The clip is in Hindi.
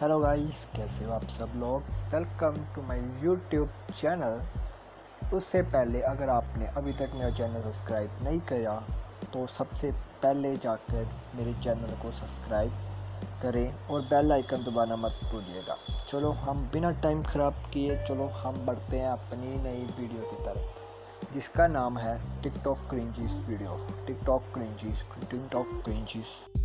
हेलो गाइस कैसे हो आप सब लोग? Welcome to my YouTube channel उससे पहले अगर आपने अभी तक मेरा चैनल सब्सक्राइब नहीं किया तो सबसे पहले जाकर मेरे चैनल को सब्सक्राइब करें और बेल आइकन दबाना मत भूलिएगा। चलो, हम बिना टाइम ख़राब किए, चलो हम बढ़ते हैं अपनी नई वीडियो की तरफ़, जिसका नाम है TikTok cringes video TikTok cringes TikTok cringes